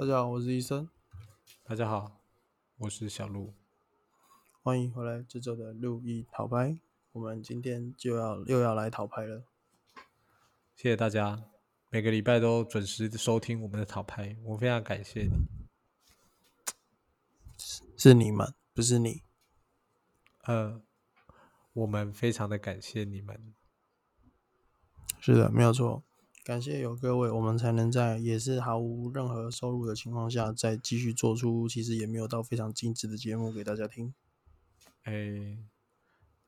大家好，我是医生，大家好，我是小鹿。欢迎回来这周的六一讨拍。我们今天就要又要来讨拍了，谢谢大家每个礼拜都准时收听我们的讨拍，我非常感谢你。是你们，不是你。呃，我们非常的感谢你们。是的，没有错。感谢有各位，我们才能在也是毫无任何收入的情况下，再继续做出其实也没有到非常精致的节目给大家听。哎，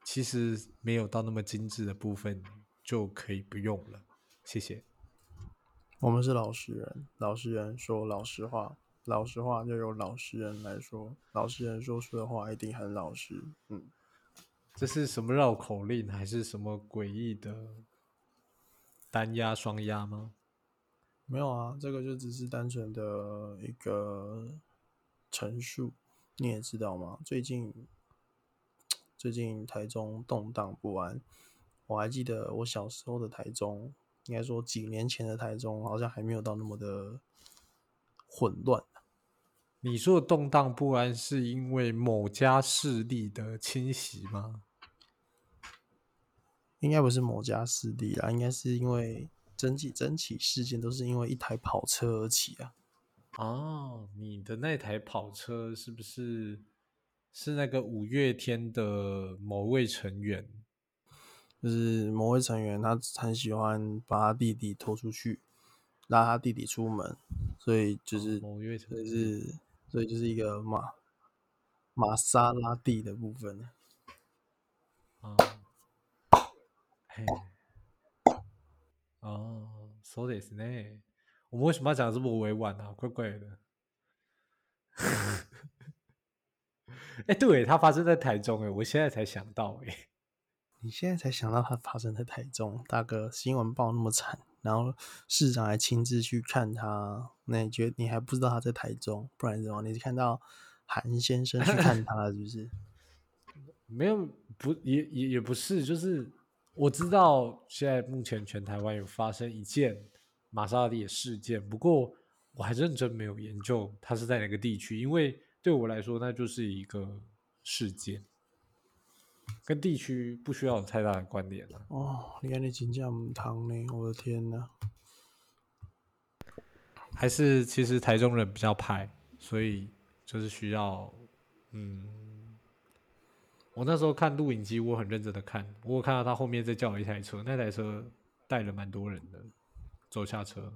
其实没有到那么精致的部分就可以不用了，谢谢。我们是老实人，老实人说老实话，老实话就由老实人来说，老实人说出的话一定很老实。嗯，这是什么绕口令，还是什么诡异的？单压双压吗？没有啊，这个就只是单纯的一个陈述。你也知道吗？最近最近台中动荡不安。我还记得我小时候的台中，应该说几年前的台中，好像还没有到那么的混乱。你说的动荡不安，是因为某家势力的侵袭吗？应该不是某家势力啦，应该是因为整起整起事件都是因为一台跑车而起啊。哦，你的那台跑车是不是是那个五月天的某位成员？就是某位成员，他很喜欢把他弟弟拖出去，拉他弟弟出门，所以就是某月成，是所以就是一个玛玛莎拉蒂的部分。啊。嘿，哦，そうですね。我们为什么要讲这么委婉呢？怪怪的。哎，对，它发生在台中，哎，我现在才想到，哎，你现在才想到它发生在台中，大哥，新闻报那么惨，然后市长还亲自去看他，那你觉得你还不知道他在台中？不然怎么？你是看到韩先生去看他，是不是？没有，不，也也也不是，就是。 我知道现在目前全台湾有发生一件玛莎拉蒂的事件，不过我还认真没有研究它是在哪个地区，因为对我来说那就是一个事件，跟地区不需要有太大的关联了。哦，你看你金价母汤呢？我的天哪！还是其实台中人比较派，所以就是需要嗯。我那时候看录影机，我很认真的看，我看到他后面在叫了一台车，那台车带了蛮多人的，走下车。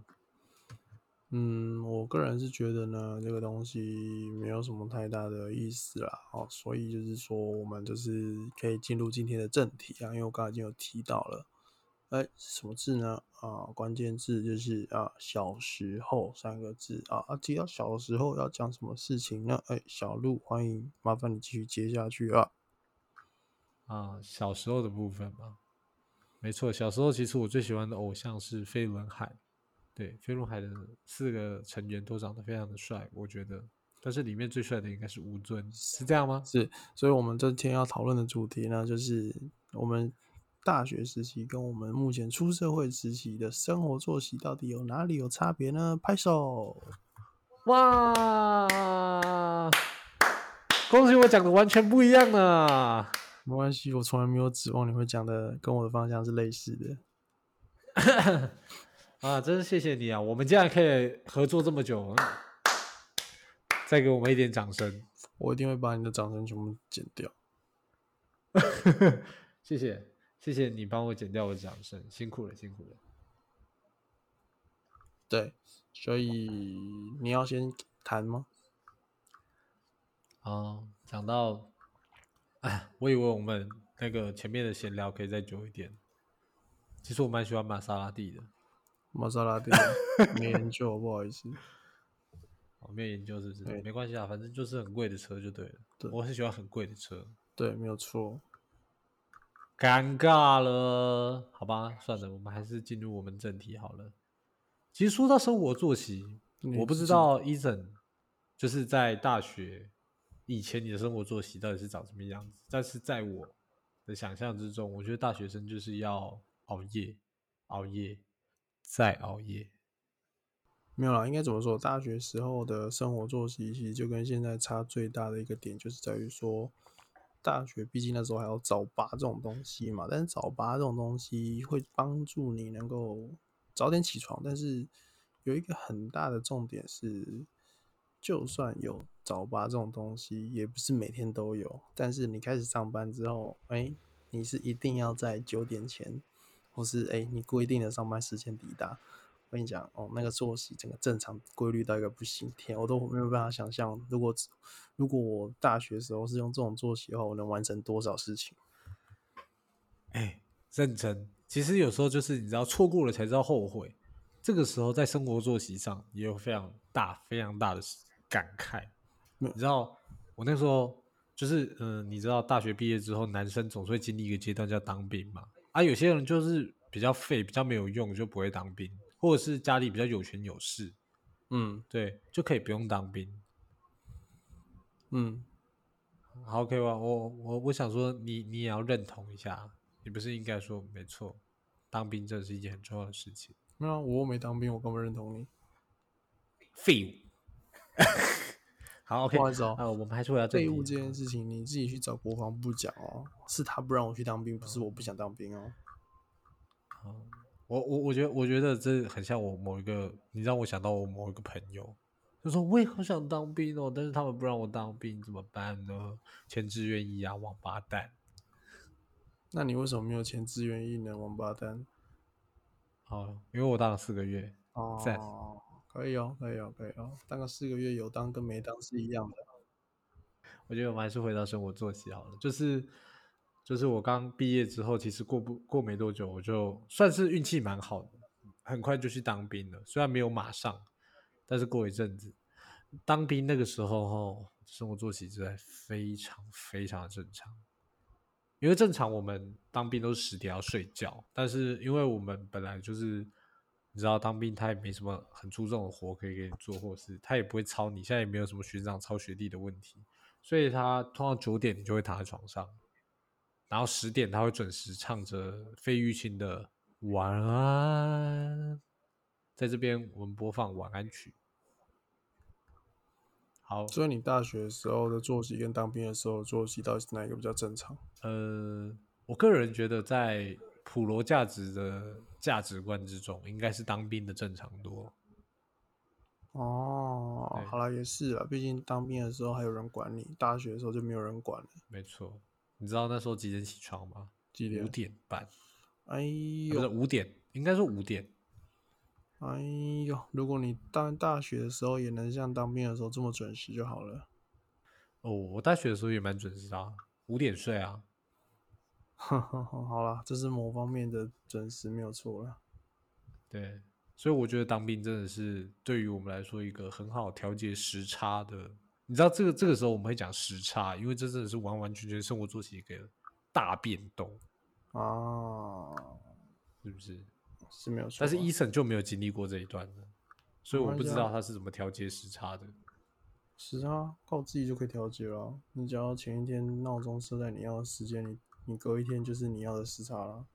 嗯，我个人是觉得呢，这个东西没有什么太大的意思啦，哦，所以就是说，我们就是可以进入今天的正题啊，因为我刚才已经有提到了，哎，什么字呢？啊，关键字就是啊，小时候三个字啊，啊，提到小时候要讲什么事情呢？哎，小鹿，欢迎，麻烦你继续接下去啊。啊，小时候的部分嘛，没错，小时候其实我最喜欢的偶像是飞轮海，对，飞轮海的四个成员都长得非常的帅，我觉得，但是里面最帅的应该是吴尊，是这样吗？是，所以我们这天要讨论的主题呢，就是我们大学时期跟我们目前出社会时期的生活作息到底有哪里有差别呢？拍手！哇，恭喜我讲的完全不一样啊！没关系，我从来没有指望你会讲的跟我的方向是类似的。啊，真是谢谢你啊！我们竟然可以合作这么久，再给我们一点掌声，我一定会把你的掌声全部剪掉。谢谢，谢谢你帮我剪掉我的掌声，辛苦了，辛苦了。对，所以你要先谈吗？啊，讲到。哎，我以为我们那个前面的闲聊可以再久一点。其实我蛮喜欢玛莎拉蒂的。玛莎拉蒂 没研究，不好意思。我没有研究，是不是？没关系啊，反正就是很贵的车就对了。我很喜欢很贵的车。对，没有错。尴尬了，好吧，算了，我们还是进入我们正题好了。其实说到生活作息，我不知道伊森就是在大学。以前你的生活作息到底是长什么样子？但是在我的想象之中，我觉得大学生就是要熬夜、熬夜、再熬夜。没有啦，应该怎么说？大学时候的生活作息其实就跟现在差最大的一个点，就是在于说，大学毕竟那时候还有早八这种东西嘛。但是早八这种东西会帮助你能够早点起床，但是有一个很大的重点是，就算有早八这种东西，也不是每天都有。但是你开始上班之后，哎、你是一定要在九点前，或是哎、你规定的上班时间抵达。我跟你讲哦，那个作息整个正常规律到一个不行，天，我都没有办法想象，如果如果我大学时候是用这种作息的话，我能完成多少事情？哎，认真。其实有时候就是你知道错过了才知道后悔。这个时候在生活作息上也有非常大、非常大的事感慨。嗯你知道我那时候就是嗯、呃你知道大学毕业之后，男生总是会经历一个阶段叫当兵嘛。啊，有些人就是比较废、比较没有用，就不会当兵，或者是家里比较有权有势，嗯对，就可以不用当兵。嗯，好，OK 吧？我我我想说你，你也要认同一下，你不是应该说没错，当兵真的是一件很重要的事情。没有啊，我又没当兵，我根本认同你。废物。好，OK，不好意思哦啊，我们还是回到废物这件事情，你自己去找国防部讲哦，是他不让我去当兵，不是我不想当兵哦。我我我觉得我觉得这很像我某一个，你让我想到我某一个朋友，就说我也好想当兵哦，但是他们不让我当兵，怎么办呢？签志愿役啊，王八蛋！那你为什么没有签志愿役呢，王八蛋？哦，因为我当了四个月，赞哦，可以哦，可以哦，可以哦，当个四个月有当跟没当是一样的。我觉得我们还是回到生活作息好了，就是就是我刚毕业之后，其实过不过没多久，我就算是运气蛮好的，很快就去当兵了。虽然没有马上，但是过一阵子，当兵那个时候吼，生活作息实在非常非常正常。因为正常我们当兵都是十点要睡觉，但是因为我们本来就是你知道当兵他也没什么很出众的活可以给你做，或是他也不会抄你，现在也没有什么学长抄学弟的问题，所以他通常九点你就会躺在床上，然后十点他会准时唱着费玉清的晚安，在这边我们播放晚安曲。好，所以你大学时候的作息跟当兵的时候的作息，到底是哪一个比较正常？呃，我个人觉得在普罗价值的价值观之中，应该是当兵的正常多。哦，好了，也是啊，毕竟当兵的时候还有人管你，大学的时候就没有人管了。没错，你知道那时候几点起床吗？几点五点半，哎啊不是呦，五点，应该说五点。哎呦，如果你当大学的时候也能像当兵的时候这么准时就好了。哦，我大学的时候也蛮准时的、啊，五点睡啊。好啦，这是某方面的准时没有错了。对，所以我觉得当兵真的是对于我们来说一个很好调节时差的。你知道这个这个时候我们会讲时差，因为这真的是完完全全生活作息一个大变动，啊，是不是？是没有错啊。但是伊森就没有经历过这一段的，所以我不知道他是怎么调节时差的。时差，靠自己就可以调节了。你只要前一天闹钟设在你要的时间，你你隔一天就是你要的时差了。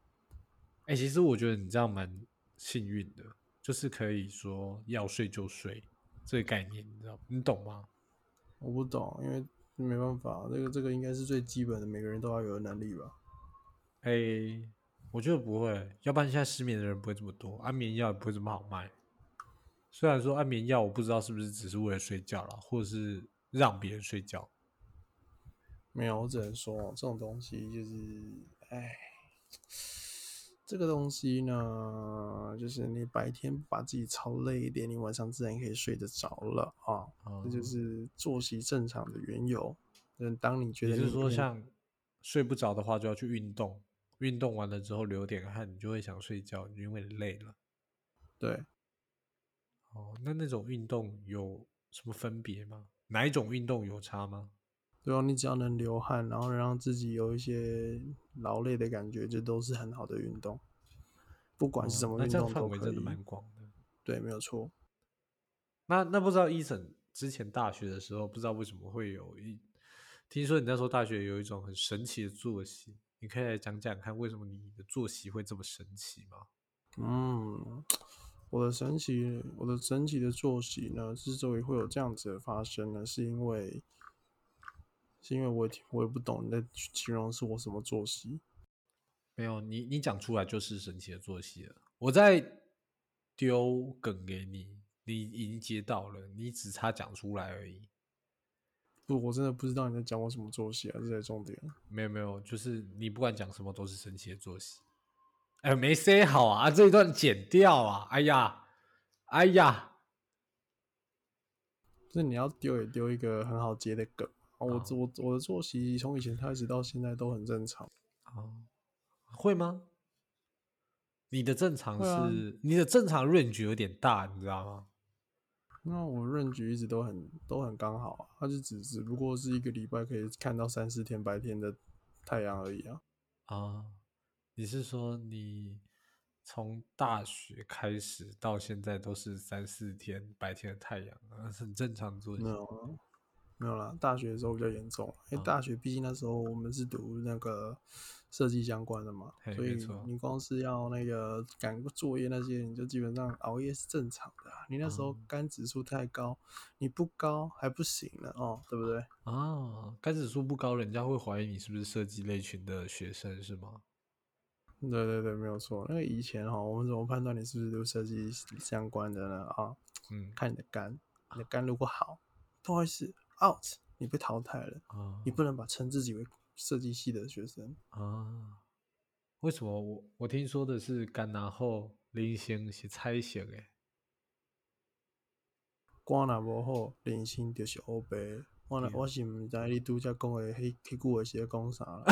哎、其实我觉得你这样蛮幸运的，就是可以说要睡就睡这个概念，你知道你懂吗？我不懂，因为没办法，这个这个应该是最基本的，每个人都要有的能力吧。哎、我觉得不会，要不然现在失眠的人不会这么多，安眠药也不会这么好卖。虽然说安眠药，我不知道是不是只是为了睡觉了，或者是让别人睡觉。没有，我只能说这种东西就是，哎，这个东西呢，就是你白天把自己操累一点，你晚上自然可以睡得着了啊。这就嗯是作息正常的缘由。嗯，当你觉得也就是说，像睡不着的话，就要去运动，运动完了之后流点汗，你就会想睡觉，因为累了。对，哦，那那种运动有什么分别吗？哪一种运动有差吗？对啊，你只要能流汗，然后能让自己有一些劳累的感觉，这都是很好的运动。不管是什么运动都可以范围真的。蛮广的。对，没有错。那那不知道医生之前大学的时候，不知道为什么会有一，听说你那时候大学有一种很神奇的作息，你可以来讲讲看，为什么你的作息会这么神奇吗？嗯，我的神奇，我的神奇的作息呢，之所以会有这样子的发生呢，是因为，是因为我也我也不懂你在形容是我什么作息。没有你，你讲出来就是神奇的作息了。我在丢梗给你，你已经接到了，你只差讲出来而已。不，我真的不知道你在讲我什么作息啊，这才重点。没有没有，就是你不管讲什么都是神奇的作息。哎，没 say 好啊，这一段剪掉啊！哎呀，哎呀，就是你要丢也丢一个很好接的梗。我我我的作息从以前开始到现在都很正常。哦。会吗？你的正常是你的正常 range 有点大，你知道吗？那我 range 一直都很都很刚好啊，它就只只不过是一个礼拜可以看到三四天白天的太阳而已啊。啊，你是说你从大学开始到现在都是三四天白天的太阳啊，很正常作息。没有啦，大学的时候比较严重，因为大学毕竟那时候我们是读那个设计相关的嘛，所以你光是要那个赶作业那些，你就基本上熬夜是正常的。你那时候肝指数太高，你不高还不行了哦，对不对？啊，肝指数不高，人家会怀疑你是不是设计类群的学生，是吗？对对对，没有错。因为以前哈，我们怎么判断你是不是读设计相关的呢？啊，嗯，看你的肝，你的肝如果好，不好意思。out，你被淘汰了啊！你不能把称自己为设计系的学生啊？为什么？我我听说的是干拿后零星是彩色的，肝若无好，零星就是黑白。我我是毋知你拄则讲的迄迄句话是在讲啥啦？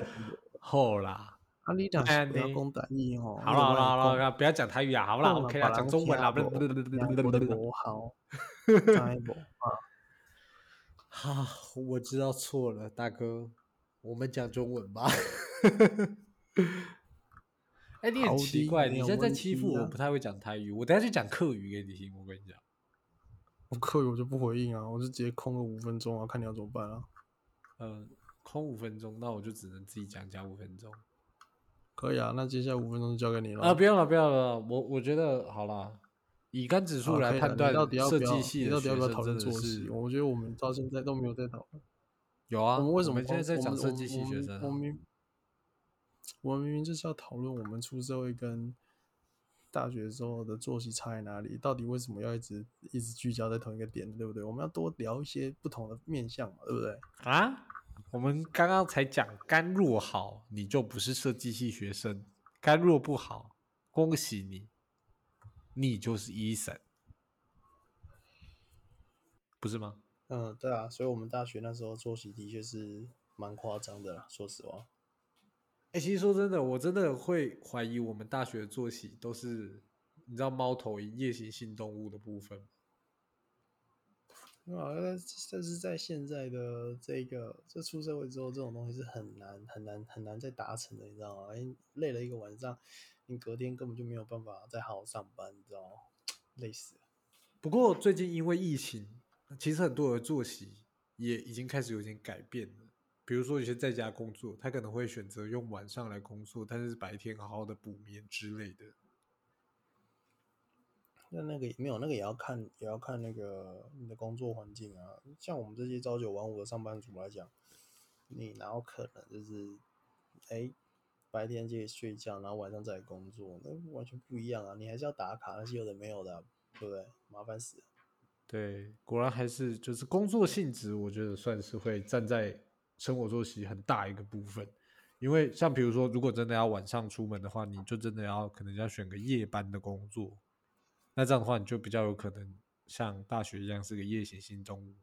好啦，啊你讲不要讲台语吼。好了好了好了，不要讲台语啊，好了，OK 啦，讲中文啦。不好，知无啊？哈，我知道错了，大哥，我们讲中文吧。哎，你很奇怪，你现在在欺负我，不太会讲台语。我等下去讲客语给你听。我跟你讲，我客语我就不回应啊，我就直接空个五分钟啊，看你要怎么办啊。嗯，空五分钟，那我就只能自己讲讲五分钟。可以啊，那接下来五分钟就交给你了。啊，不要了，不要了，我我觉得好了。以肝指数来判断设计系的学生真的是，我觉得我们到现在都没有在讨论。有啊，我们为什么现在在讲设计系学生？我明，我们明明就是要讨论我们出社会跟大学时候的作息差在哪里，到底为什么要一直一直聚焦在同一个点，对不对？我们要多聊一些不同的面向嘛，对不对？啊，我们刚刚才讲肝弱好，你就不是设计系学生；肝弱不好，恭喜你。你就是医生，不是吗？嗯，对啊，所以我们大学那时候作息的确是蛮夸张的啦，说实话。哎，其实说真的，我真的会怀疑我们大学的作息都是，你知道猫头鹰夜行性动物的部分。啊，但是在现在的这个这出社会之后，这种东西是很难很难很难再达成的，你知道吗？因为累了一个晚上。你隔天根本就没有办法再好好上班，你知道吗？累死了。不过最近因为疫情，其实很多的作息也已经开始有点改变了。比如说有些在家工作，他可能会选择用晚上来工作，但是白天好好的补眠之类的。那那个没有，那个也要看，也要看那个你的工作环境啊。像我们这些朝九晚五的上班族来讲，你哪有可能就是，哎？白天就睡觉，然后晚上再来工作，那完全不一样啊！你还是要打卡，那些有的没有的，对不对？麻烦死了。对，果然还是就是工作性质，我觉得算是会站在生活作息很大一个部分。因为像比如说，如果真的要晚上出门的话，你就真的要可能要选个夜班的工作，那这样的话你就比较有可能像大学一样是个夜行性动物，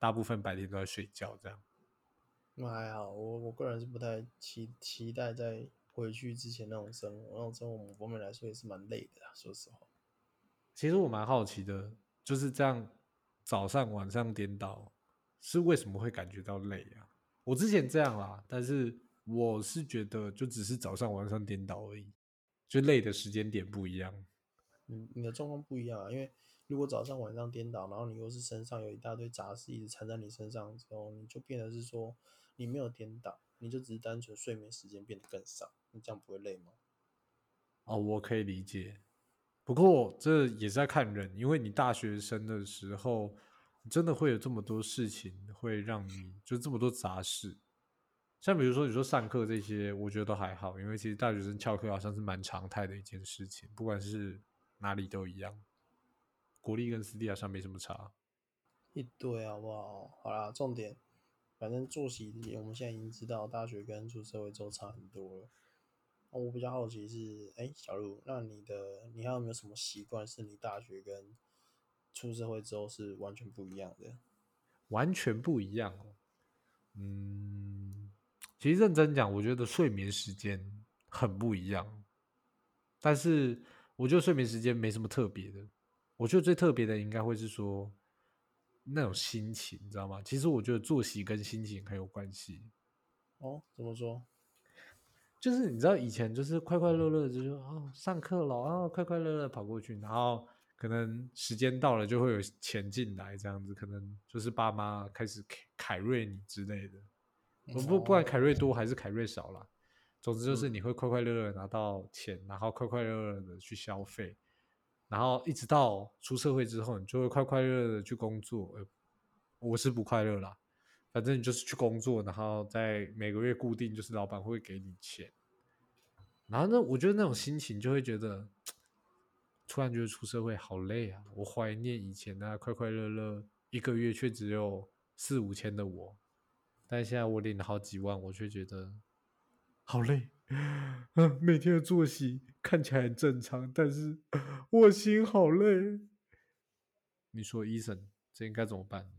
大部分白天都在睡觉这样。那还好，我我个人是不太期期待在回去之前那种生活，那种生活某方面来说也是蛮累的，说实话。其实我蛮好奇的，就是这样早上晚上颠倒，是为什么会感觉到累啊？我之前这样啦，但是我是觉得就只是早上晚上颠倒而已，就累的时间点不一样。嗯，你的状况不一样啊，因为。如果早上晚上颠倒，然后你又是身上有一大堆杂事一直缠在你身上之后，你就变得是说你没有颠倒，你就只是单纯睡眠时间变得更少，你这样不会累吗？哦，我可以理解。不不过这也是在看人，因为你大学生的时候，真的会有这么多事情会让你就这么多杂事。像比如说你说上课这些，我觉得都还好，因为其实大学生翘课好像是蛮常态的一件事情，不管是哪里都一样。国立跟私立好像没什么差。一堆好不好？好啦，重点，反正作息我们现在已经知道，大学跟出社会之后差很多了。我比较好奇是，哎，小鹿，那你的你还有没有什么习惯是你大学跟出社会之后是完全不一样的？完全不一样哦。嗯，其实认真讲，我觉得睡眠时间很不一样。但是我觉得睡眠时间没什么特别的。我觉得最特别的应该会是说那种心情，你知道吗？其实我觉得作息跟心情很有关系。哦，怎么说？就是你知道以前就是快快乐乐，就是哦上课了啊，快快乐乐跑过去，然后可能时间到了就会有钱进来，这样子可能就是爸妈开始凯凯瑞你之类的。我不不管凯瑞多还是凯瑞少了，总之就是你会快快乐乐拿到钱，然后快快乐乐的去消费。然后一直到出社会之后，你就会快快乐乐的去工作。我是不快乐啦，反正你就是去工作，然后在每个月固定就是老板会给你钱。然后呢，我觉得那种心情就会觉得，突然觉得出社会好累啊！我怀念以前那快快乐乐，一个月却只有四五千的我，但现在我领了好几万，我却觉得好累。嗯，每天的作息看起来很正常，但是我心好累。你说，医生，这应该怎么办？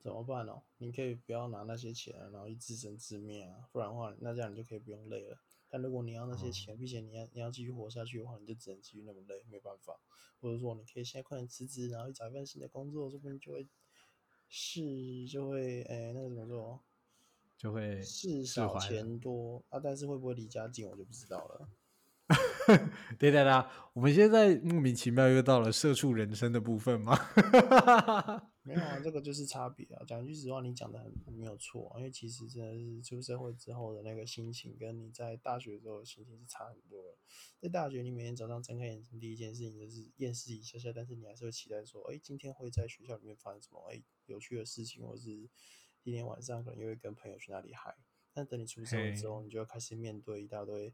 怎么办哦？你可以不要拿那些钱，然后去自生自灭啊，不然的话，那这样你就可以不用累了。但如果你要那些钱，并且你要你要继续活下去的话，你就只能继续那么累，没办法。或者说，你可以现在快点辞职，然后去找一份新的工作，说不定就会是就会哎，那个怎么做？就会事少钱多啊，但是会不会离家近，我就不知道了。对对啦，我们现在莫名其妙又到了社畜人生的部分吗？没有啊，这个就是差别啊。讲句实话，你讲的很没有错，因为其实真的是出社会之后的那个心情，跟你在大学时候的心情是差很多的。在大学，你每天早上睁开眼睛，第一件事情就是厌世一下下，但是你还是会期待说，哎，今天会在学校里面发生什么？哎，有趣的事情，或是。今天晚上可能又会跟朋友去那里嗨，但等你出社会之后，你就要开始面对一大堆，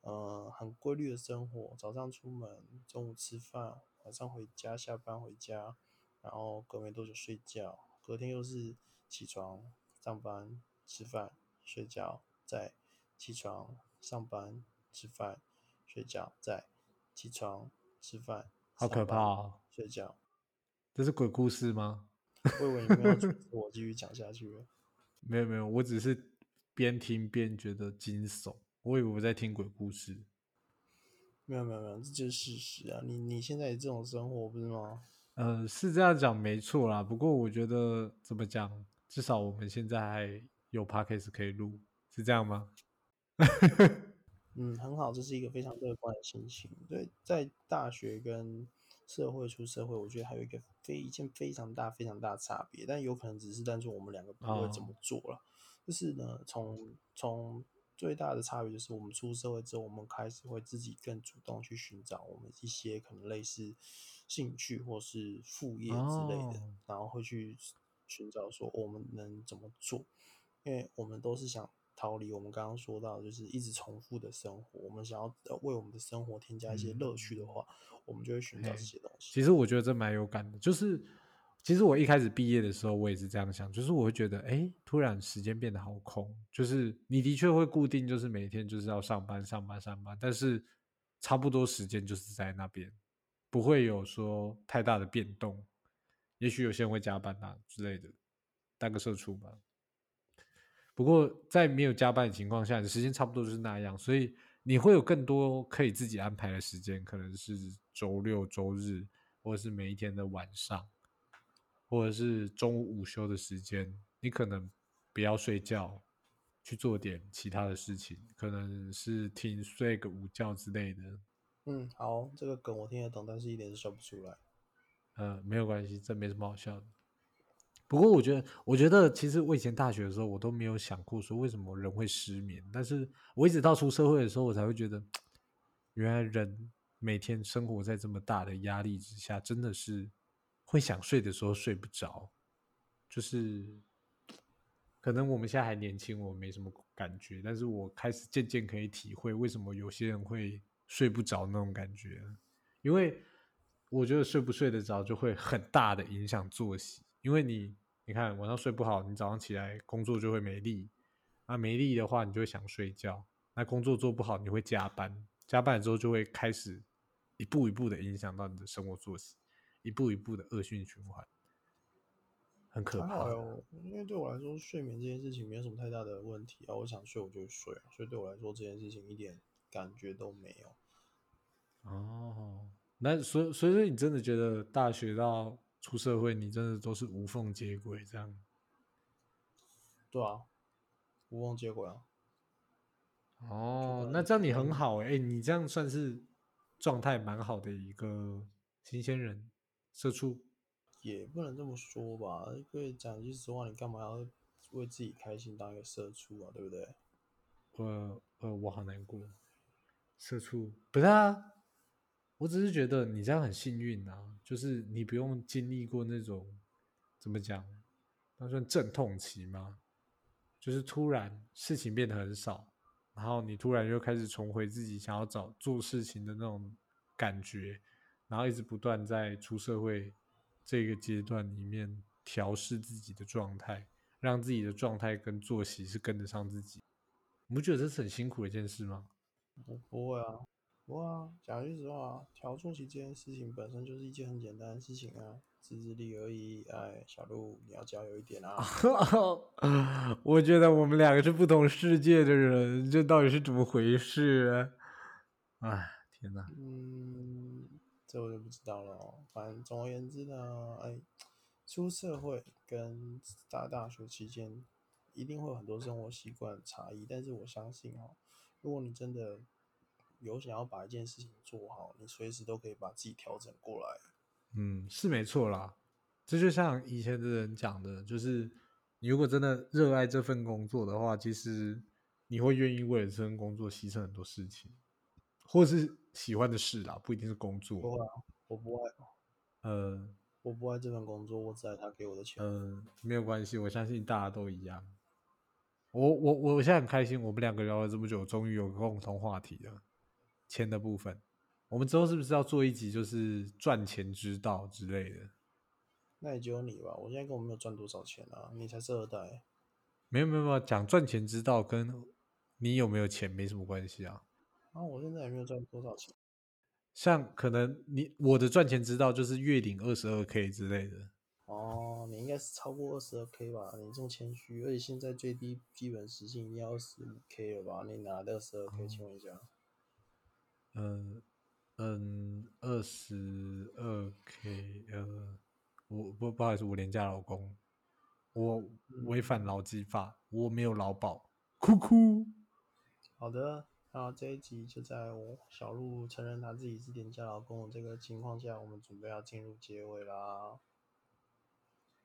呃，很规律的生活。早上出门，中午吃饭，晚上回家，下班回家，然后隔没多久睡觉，隔天又是起床上班吃饭睡觉，再起床上班吃饭睡觉，再起床吃饭，好可怕哦！睡觉，这是鬼故事吗？我以为你没有阻止我继续讲下去了。没有没有，我只是边听边觉得惊悚。我以为我在听鬼故事。没有没有没有，这就是事实啊！你你现在这种生活不是吗？呃，是这样讲没错啦。不过我觉得怎么讲，至少我们现在还有 podcast 可以录，是这样吗？嗯，很好，这是一个非常乐观的心情。对，在大学跟。社会出社会，我觉得还有一个非一件非常大非常大的差别，但有可能只是单纯我们两个不会怎么做了。就是呢，从从最大的差别就是，我们出社会之后，我们开始会自己更主动去寻找我们一些可能类似兴趣或是副业之类的，然后会去寻找说我们能怎么做，因为我们都是想。逃离我们刚刚说到，就是一直重复的生活。我们想要为我们的生活添加一些乐趣的话，我们就会寻找这些东西。其实我觉得这蛮有感的，就是其实我一开始毕业的时候，我也是这样想，就是我会觉得，哎，突然时间变得好空。就是你的确会固定，就是每天就是要上班、上班、上班，但是差不多时间就是在那边，不会有说太大的变动。也许有些人会加班啊之类的，当个社畜吧。不过，在没有加班的情况下，你时间差不多就是那样，所以你会有更多可以自己安排的时间，可能是周六、周日，或者是每一天的晚上，或者是中午午休的时间，你可能不要睡觉，去做点其他的事情，可能是听睡个午觉之类的。嗯，好，这个梗我听得懂，但是一点都笑不出来。呃，没有关系，这没什么好笑的。不过我觉得，我觉得其实我以前大学的时候，我都没有想过说为什么人会失眠。但是我一直到出社会的时候，我才会觉得，原来人每天生活在这么大的压力之下，真的是会想睡的时候睡不着，就是可能我们现在还年轻，我没什么感觉，但是我开始渐渐可以体会为什么有些人会睡不着那种感觉，因为我觉得睡不睡得着就会很大的影响作息，因为你你看晚上睡不好，你早上起来工作就会没力，那没力的话，你就会想睡觉，那工作做不好，你会加班，加班之后就会开始一步一步的影响到你的生活作息，一步一步的恶性循环，很可怕的。好哟，因为对我来说，睡眠这件事情没有什么太大的问题啊。我想睡我就睡啊，所以对我来说这件事情一点感觉都没有。哦，那所以所以说你真的觉得大学到出社会，你真的都是无缝接轨这样？对啊，无缝接轨啊。哦，那这样你很好哎、欸你这样算是状态蛮好的一个新鲜人，社畜。也不能这么说吧，因为讲句实话，你干嘛要为自己开心当一个社畜啊？对不对？呃呃，我好难过，社畜不是啊，我只是觉得你这样很幸运啊，就是你不用经历过那种怎么讲，那算阵痛期吗？就是突然事情变得很少，然后你突然又开始重回自己想要找做事情的那种感觉，然后一直不断在出社会这个阶段里面调试自己的状态，让自己的状态跟作息是跟得上自己。你不觉得这是很辛苦的一件事吗？我不会啊，不会啊。讲句实话，调作息这件事情本身就是一件很简单的事情啊，自制力而已。哎，小鹿，你要加油一点啊！我觉得我们两个是不同世界的人，这到底是怎么回事？哎，天哪！嗯，这我就不知道了哦。反正总而言之呢，哎，出社会跟大大学期间一定会有很多生活习惯差异，但是我相信哦，如果你真的有想要把一件事情做好，你随时都可以把自己调整过来。嗯，是没错啦。这就像以前的人讲的，就是你如果真的热爱这份工作的话，其实你会愿意为了这份工作牺牲很多事情，或是喜欢的事啦，不一定是工作。不会啊，我不爱，呃我不爱这份工作，我只爱他给我的钱。呃，没有关系，我相信大家都一样。我我我现在很开心，我们两个聊了这么久，终于有个共同话题了，钱的部分。我们之后是不是要做一集，就是赚钱之道之类的？那也只有你吧，我现在根本没有赚多少钱啊，你才是二代。没有没有没有，讲赚钱之道跟你有没有钱没什么关系啊。啊，我现在也没有赚多少钱。像可能你我的赚钱之道就是月领二十二 k 之类的。哦，你应该是超过二十二 k 吧？你这么谦虚，而且现在最低基本时薪已经要二十五 k 了吧？你哪来的二十二 k？请问一下。嗯嗯，二十二 k，呃，我不不好意思，我廉价老公，我违反劳基法，我没有劳保，哭哭。好的，那这一集就在我小鹿承认他自己是廉价劳工的这个情况下，我们准备要进入结尾啦。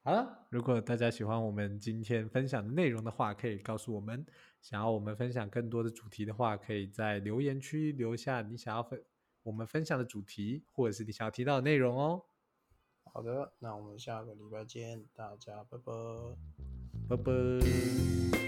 好了，如果大家喜欢我们今天分享的内容的话，可以告诉我们。想要我们分享更多的主题的话，可以在留言区留下你想要分我们分享的主题，或者是你想要提到的内容哦。好的，那我们下个礼拜见，大家拜拜。拜拜。